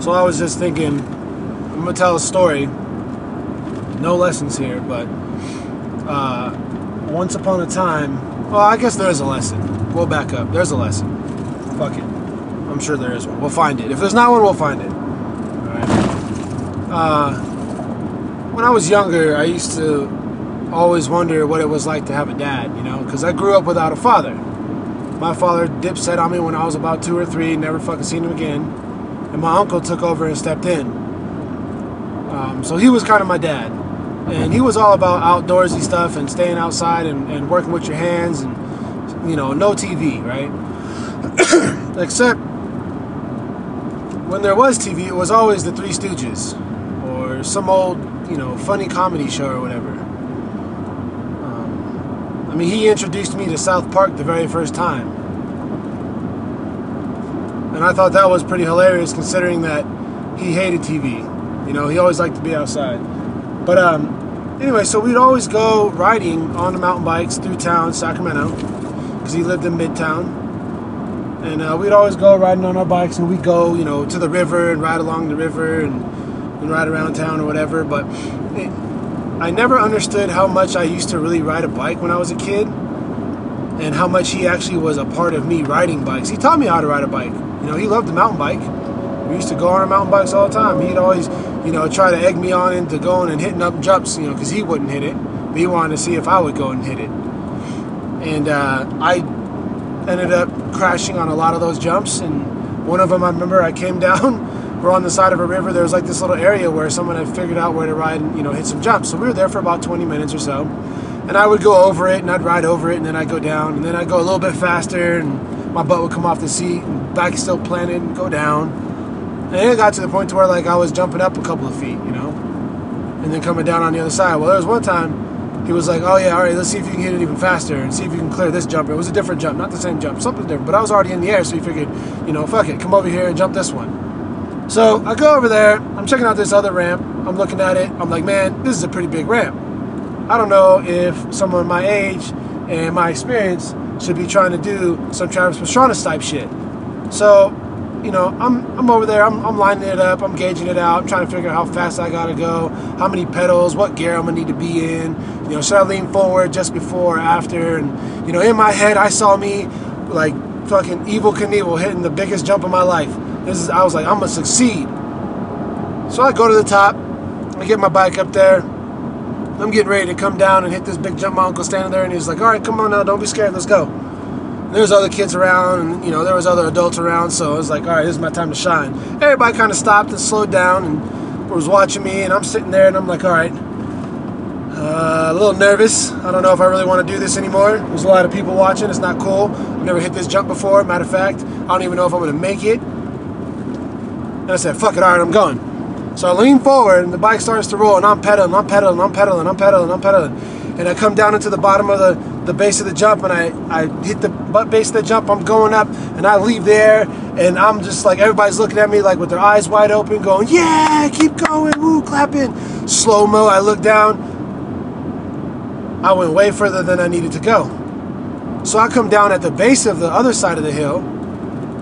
So I was just thinking, I'm gonna tell a story. No lessons here, but uh, once upon a time, well, I guess there is a lesson. We'll back up. There's a lesson. Fuck it. I'm sure there is one. We'll find it. If there's not one, we'll find it. Alright. Uh, when I was younger, I used to always wonder what it was like to have a dad, you know, because I grew up without a father. My father dipped set on me when I was about two or three, never fucking seen him again. And my uncle took over and stepped in. Um, so he was kind of my dad. And he was all about outdoorsy stuff and staying outside and, and working with your hands and, you know, no TV, right? Except when there was TV, it was always the Three Stooges or some old, you know, funny comedy show or whatever. Um, I mean, he introduced me to South Park the very first time. And I thought that was pretty hilarious considering that he hated TV. You know, he always liked to be outside. But um, anyway, so we'd always go riding on the mountain bikes through town, Sacramento, because he lived in Midtown. And uh, we'd always go riding on our bikes, and we'd go, you know, to the river and ride along the river and, and ride around town or whatever. But it, I never understood how much I used to really ride a bike when I was a kid, and how much he actually was a part of me riding bikes. He taught me how to ride a bike. You know, he loved the mountain bike. We used to go on our mountain bikes all the time. He'd always, you know, try to egg me on into going and hitting up jumps, you know, because he wouldn't hit it. But he wanted to see if I would go and hit it. And uh, I ended up crashing on a lot of those jumps. And one of them, I remember I came down. We're on the side of a river. There was like this little area where someone had figured out where to ride and, you know, hit some jumps. So we were there for about 20 minutes or so. And I would go over it and I'd ride over it and then I'd go down and then I'd go a little bit faster and my butt would come off the seat back still planted and go down. And it got to the point to where like I was jumping up a couple of feet, you know, and then coming down on the other side. Well, there was one time he was like, "Oh yeah, all right, let's see if you can hit it even faster and see if you can clear this jump." It was a different jump, not the same jump, something different. But I was already in the air, so he figured, you know, fuck it, come over here and jump this one. So I go over there. I'm checking out this other ramp. I'm looking at it. I'm like, man, this is a pretty big ramp. I don't know if someone my age and my experience should be trying to do some Travis Pastrana type shit. So, you know, I'm I'm over there. I'm, I'm lining it up. I'm gauging it out. I'm trying to figure out how fast I gotta go, how many pedals, what gear I'm gonna need to be in. You know, should I lean forward just before or after? And you know, in my head, I saw me like fucking Evel Knievel hitting the biggest jump of my life. This is I was like, I'm gonna succeed. So I go to the top. I get my bike up there. I'm getting ready to come down and hit this big jump. My uncle standing there, and he's like, "All right, come on now, don't be scared. Let's go." There's other kids around, and you know there was other adults around, so I was like, "All right, this is my time to shine." Everybody kind of stopped and slowed down and was watching me, and I'm sitting there, and I'm like, "All right." Uh, a little nervous. I don't know if I really want to do this anymore. There's a lot of people watching. It's not cool. I've never hit this jump before. Matter of fact, I don't even know if I'm going to make it. And I said, fuck it, all right, I'm going. So I lean forward and the bike starts to roll and I'm pedaling, I'm pedaling, I'm pedaling, I'm pedaling, I'm pedaling. And I come down into the bottom of the, the base of the jump and I, I hit the butt base of the jump, I'm going up and I leave there and I'm just like, everybody's looking at me like with their eyes wide open going, yeah, keep going, woo, clapping. Slow-mo, I look down. I went way further than I needed to go. So I come down at the base of the other side of the hill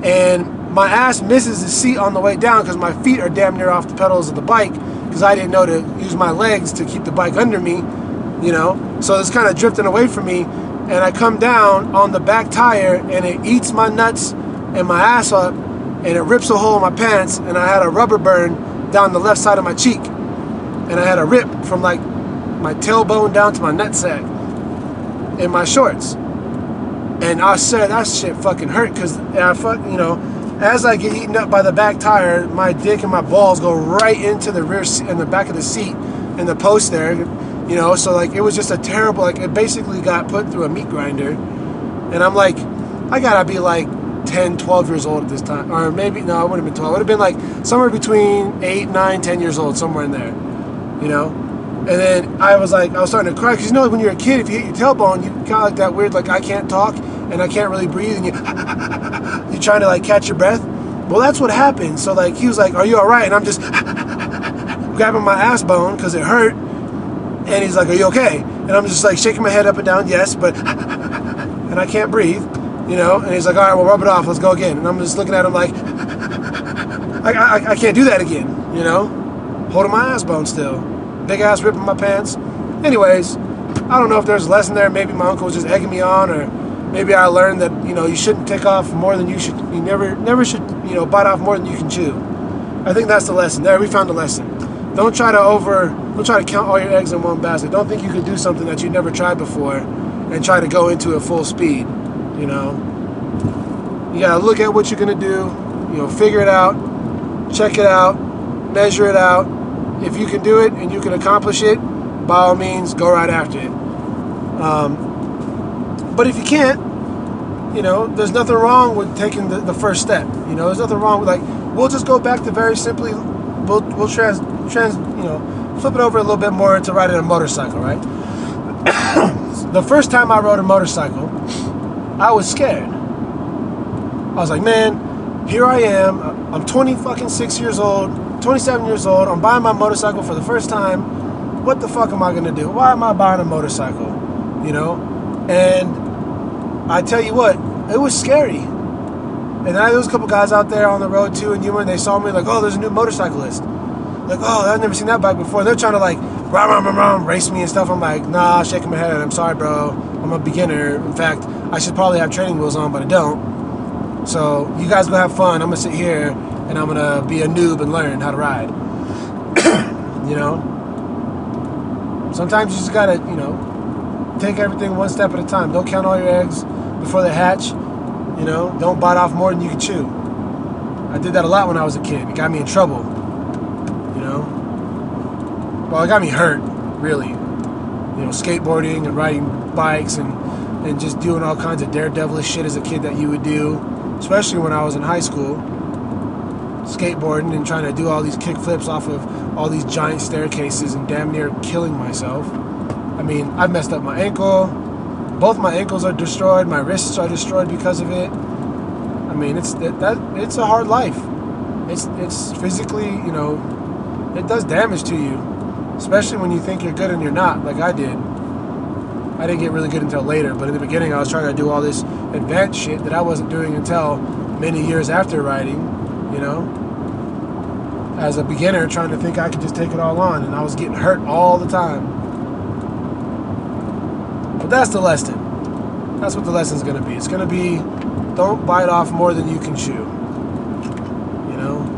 and my ass misses the seat on the way down because my feet are damn near off the pedals of the bike because I didn't know to use my legs to keep the bike under me, you know. So it's kind of drifting away from me, and I come down on the back tire and it eats my nuts and my ass up, and it rips a hole in my pants, and I had a rubber burn down the left side of my cheek, and I had a rip from like my tailbone down to my nutsack in my shorts. And I said that shit fucking hurt because I fuck, you know, as I get eaten up by the back tire, my dick and my balls go right into the rear seat, in the back of the seat, in the post there. You know, so like it was just a terrible. Like it basically got put through a meat grinder, and I'm like, I gotta be like 10, 12 years old at this time, or maybe no, I wouldn't have been 12. I would have been like somewhere between 8, 9, 10 years old, somewhere in there. You know, and then I was like, I was starting to cry because you know when you're a kid, if you hit your tailbone, you of like that weird, like I can't talk and I can't really breathe, and you you're trying to like catch your breath. Well, that's what happened. So like he was like, "Are you all right?" And I'm just grabbing my ass bone because it hurt, and he's like, "Are you okay?" And I'm just like shaking my head up and down, yes, but and I can't breathe, you know. And he's like, "All right, well, rub it off. Let's go again." And I'm just looking at him like, I, I, I can't do that again, you know? Holding my ass bone still. Big ass ripping my pants. Anyways, I don't know if there's a lesson there. Maybe my uncle was just egging me on, or maybe I learned that you know you shouldn't take off more than you should. You never never should you know bite off more than you can chew. I think that's the lesson. There, we found the lesson. Don't try to over. Don't try to count all your eggs in one basket. Don't think you can do something that you never tried before, and try to go into it full speed. You know, you gotta look at what you're gonna do. You know, figure it out, check it out, measure it out. If you can do it and you can accomplish it, by all means, go right after it. Um, but if you can't, you know, there's nothing wrong with taking the, the first step. You know, there's nothing wrong with like we'll just go back to very simply we'll we'll trans trans you know flip it over a little bit more to riding a motorcycle, right? the first time I rode a motorcycle, I was scared. I was like, man, here I am. I'm 20 fucking six years old, 27 years old. I'm buying my motorcycle for the first time. What the fuck am I gonna do? Why am I buying a motorcycle? You know? And I tell you what, it was scary. And then there was a couple guys out there on the road too in Yuma, and they saw me like, oh, there's a new motorcyclist. Like, oh, I've never seen that bike before. They're trying to like ram, ram, ram, ram, race me and stuff. I'm like, nah, shaking my head. I'm sorry, bro. I'm a beginner. In fact, I should probably have training wheels on, but I don't. So you guys go have fun. I'm gonna sit here and I'm gonna be a noob and learn how to ride. you know. Sometimes you just gotta, you know, take everything one step at a time. Don't count all your eggs before they hatch. You know, don't bite off more than you can chew. I did that a lot when I was a kid. It got me in trouble. You know? Well, it got me hurt, really. You know, skateboarding and riding bikes and, and just doing all kinds of daredevilish shit as a kid that you would do, especially when I was in high school. Skateboarding and trying to do all these kick flips off of all these giant staircases and damn near killing myself. I mean, I've messed up my ankle, both my ankles are destroyed. My wrists are destroyed because of it. I mean, it's that, that it's a hard life. It's it's physically, you know, it does damage to you, especially when you think you're good and you're not, like I did. I didn't get really good until later, but in the beginning, I was trying to do all this advanced shit that I wasn't doing until many years after riding. You know, as a beginner, trying to think I could just take it all on, and I was getting hurt all the time. That's the lesson. That's what the lesson's going to be. It's going to be don't bite off more than you can chew. You know?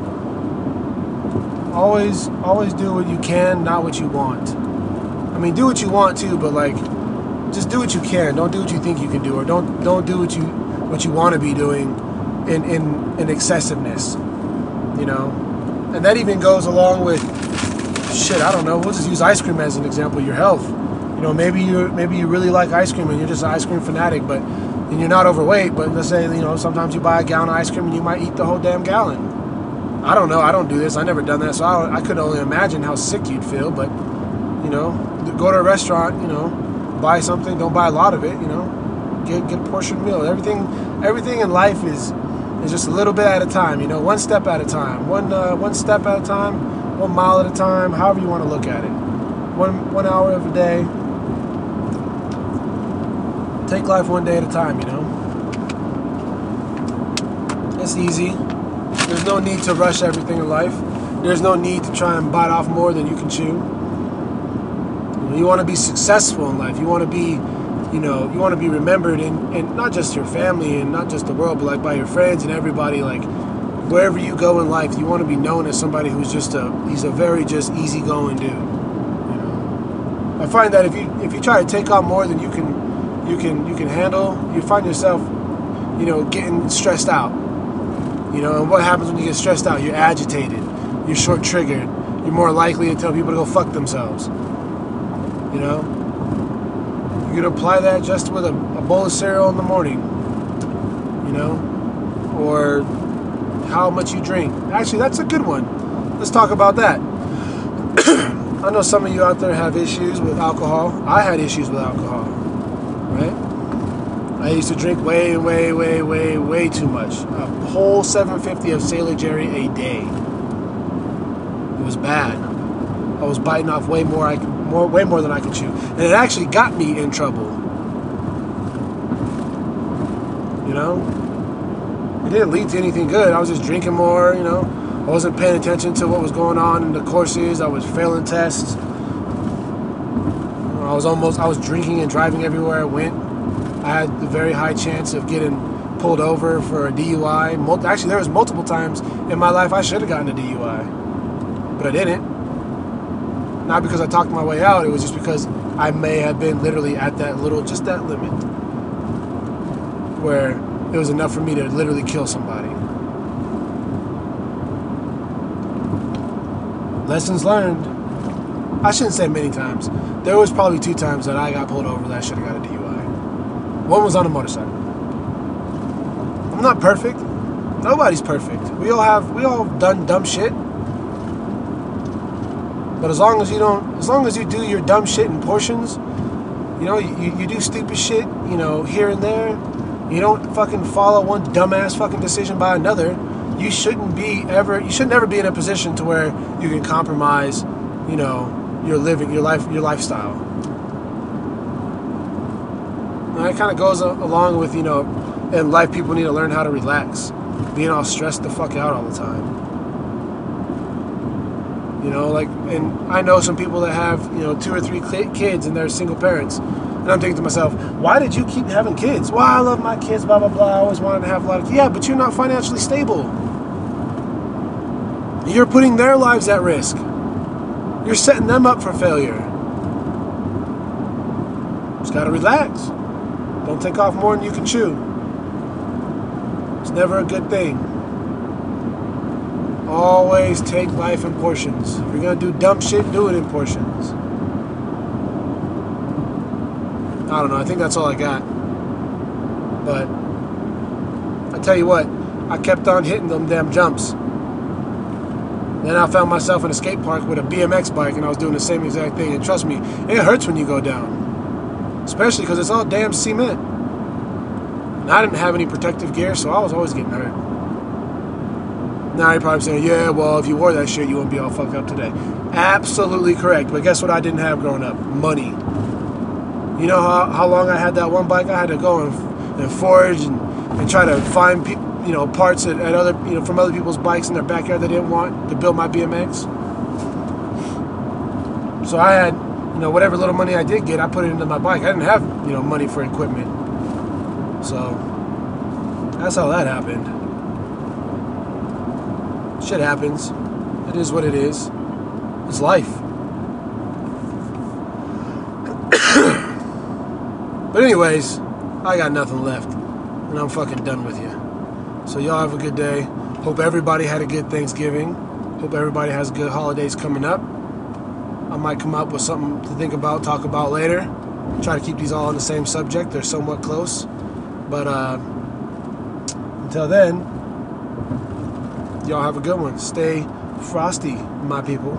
Always always do what you can, not what you want. I mean, do what you want to, but like just do what you can. Don't do what you think you can do or don't don't do what you what you want to be doing in in in excessiveness. You know? And that even goes along with shit, I don't know. We'll just use ice cream as an example, your health you know, maybe you maybe you really like ice cream and you're just an ice cream fanatic, but and you're not overweight. But let's say you know sometimes you buy a gallon of ice cream and you might eat the whole damn gallon. I don't know. I don't do this. I never done that, so I, I could only imagine how sick you'd feel. But you know, go to a restaurant. You know, buy something. Don't buy a lot of it. You know, get get a portion meal. Everything everything in life is is just a little bit at a time. You know, one step at a time. One uh, one step at a time. One mile at a time. However you want to look at it. One one hour of a day take life one day at a time, you know? It's easy. There's no need to rush everything in life. There's no need to try and bite off more than you can chew. You, know, you want to be successful in life. You want to be, you know, you want to be remembered in, in not just your family and not just the world, but like by your friends and everybody. Like wherever you go in life, you want to be known as somebody who's just a he's a very just easygoing dude. You know, I find that if you if you try to take on more than you can you can you can handle, you find yourself, you know, getting stressed out. You know, and what happens when you get stressed out? You're agitated, you're short triggered, you're more likely to tell people to go fuck themselves. You know? You can apply that just with a, a bowl of cereal in the morning. You know? Or how much you drink. Actually, that's a good one. Let's talk about that. I know some of you out there have issues with alcohol. I had issues with alcohol right? I used to drink way, way, way, way, way too much. A whole 750 of Sailor Jerry a day. It was bad. I was biting off way more, I could, more, way more than I could chew, and it actually got me in trouble. You know, it didn't lead to anything good. I was just drinking more. You know, I wasn't paying attention to what was going on in the courses. I was failing tests. I was almost I was drinking and driving everywhere I went. I had a very high chance of getting pulled over for a DUI. Actually, there was multiple times in my life I should have gotten a DUI, but I didn't. Not because I talked my way out. It was just because I may have been literally at that little, just that limit, where it was enough for me to literally kill somebody. Lessons learned. I shouldn't say many times. There was probably two times that I got pulled over that I should have got a DUI. One was on a motorcycle. I'm not perfect. Nobody's perfect. We all have we all done dumb shit. But as long as you don't as long as you do your dumb shit in portions, you know, you, you do stupid shit, you know, here and there, you don't fucking follow one dumbass fucking decision by another, you shouldn't be ever you should never be in a position to where you can compromise, you know, your living your life your lifestyle. And that kind of goes along with, you know, in life people need to learn how to relax. Being all stressed the fuck out all the time. You know, like, and I know some people that have, you know, two or three kids and they're single parents. And I'm thinking to myself, why did you keep having kids? Well, I love my kids, blah, blah, blah. I always wanted to have a lot of, yeah, but you're not financially stable. You're putting their lives at risk. You're setting them up for failure. Just gotta relax. Don't take off more than you can chew. It's never a good thing. Always take life in portions. If you're gonna do dumb shit, do it in portions. I don't know. I think that's all I got. But I tell you what, I kept on hitting them damn jumps. Then I found myself in a skate park with a BMX bike and I was doing the same exact thing. And trust me, it hurts when you go down. Especially because it's all damn cement. And I didn't have any protective gear, so I was always getting hurt. Now you're probably saying, yeah, well, if you wore that shit, you wouldn't be all fucked up today. Absolutely correct. But guess what I didn't have growing up? Money. You know how, how long I had that one bike? I had to go and, and forage and, and try to find people you know parts at, at, other you know from other people's bikes in their backyard they didn't want to build my BMX. So I had you know whatever little money I did get, I put it into my bike. I didn't have you know money for equipment, so that's how that happened. Shit happens. It is what it is. It's life. but anyways, I got nothing left, and I'm fucking done with you. So y'all have a good day. Hope everybody had a good Thanksgiving. Hope everybody has good holidays coming up. I might come up with something to think about, talk about later. Try to keep these all on the same subject. They're somewhat close. But uh, until then, y'all have a good one. Stay frosty, my people.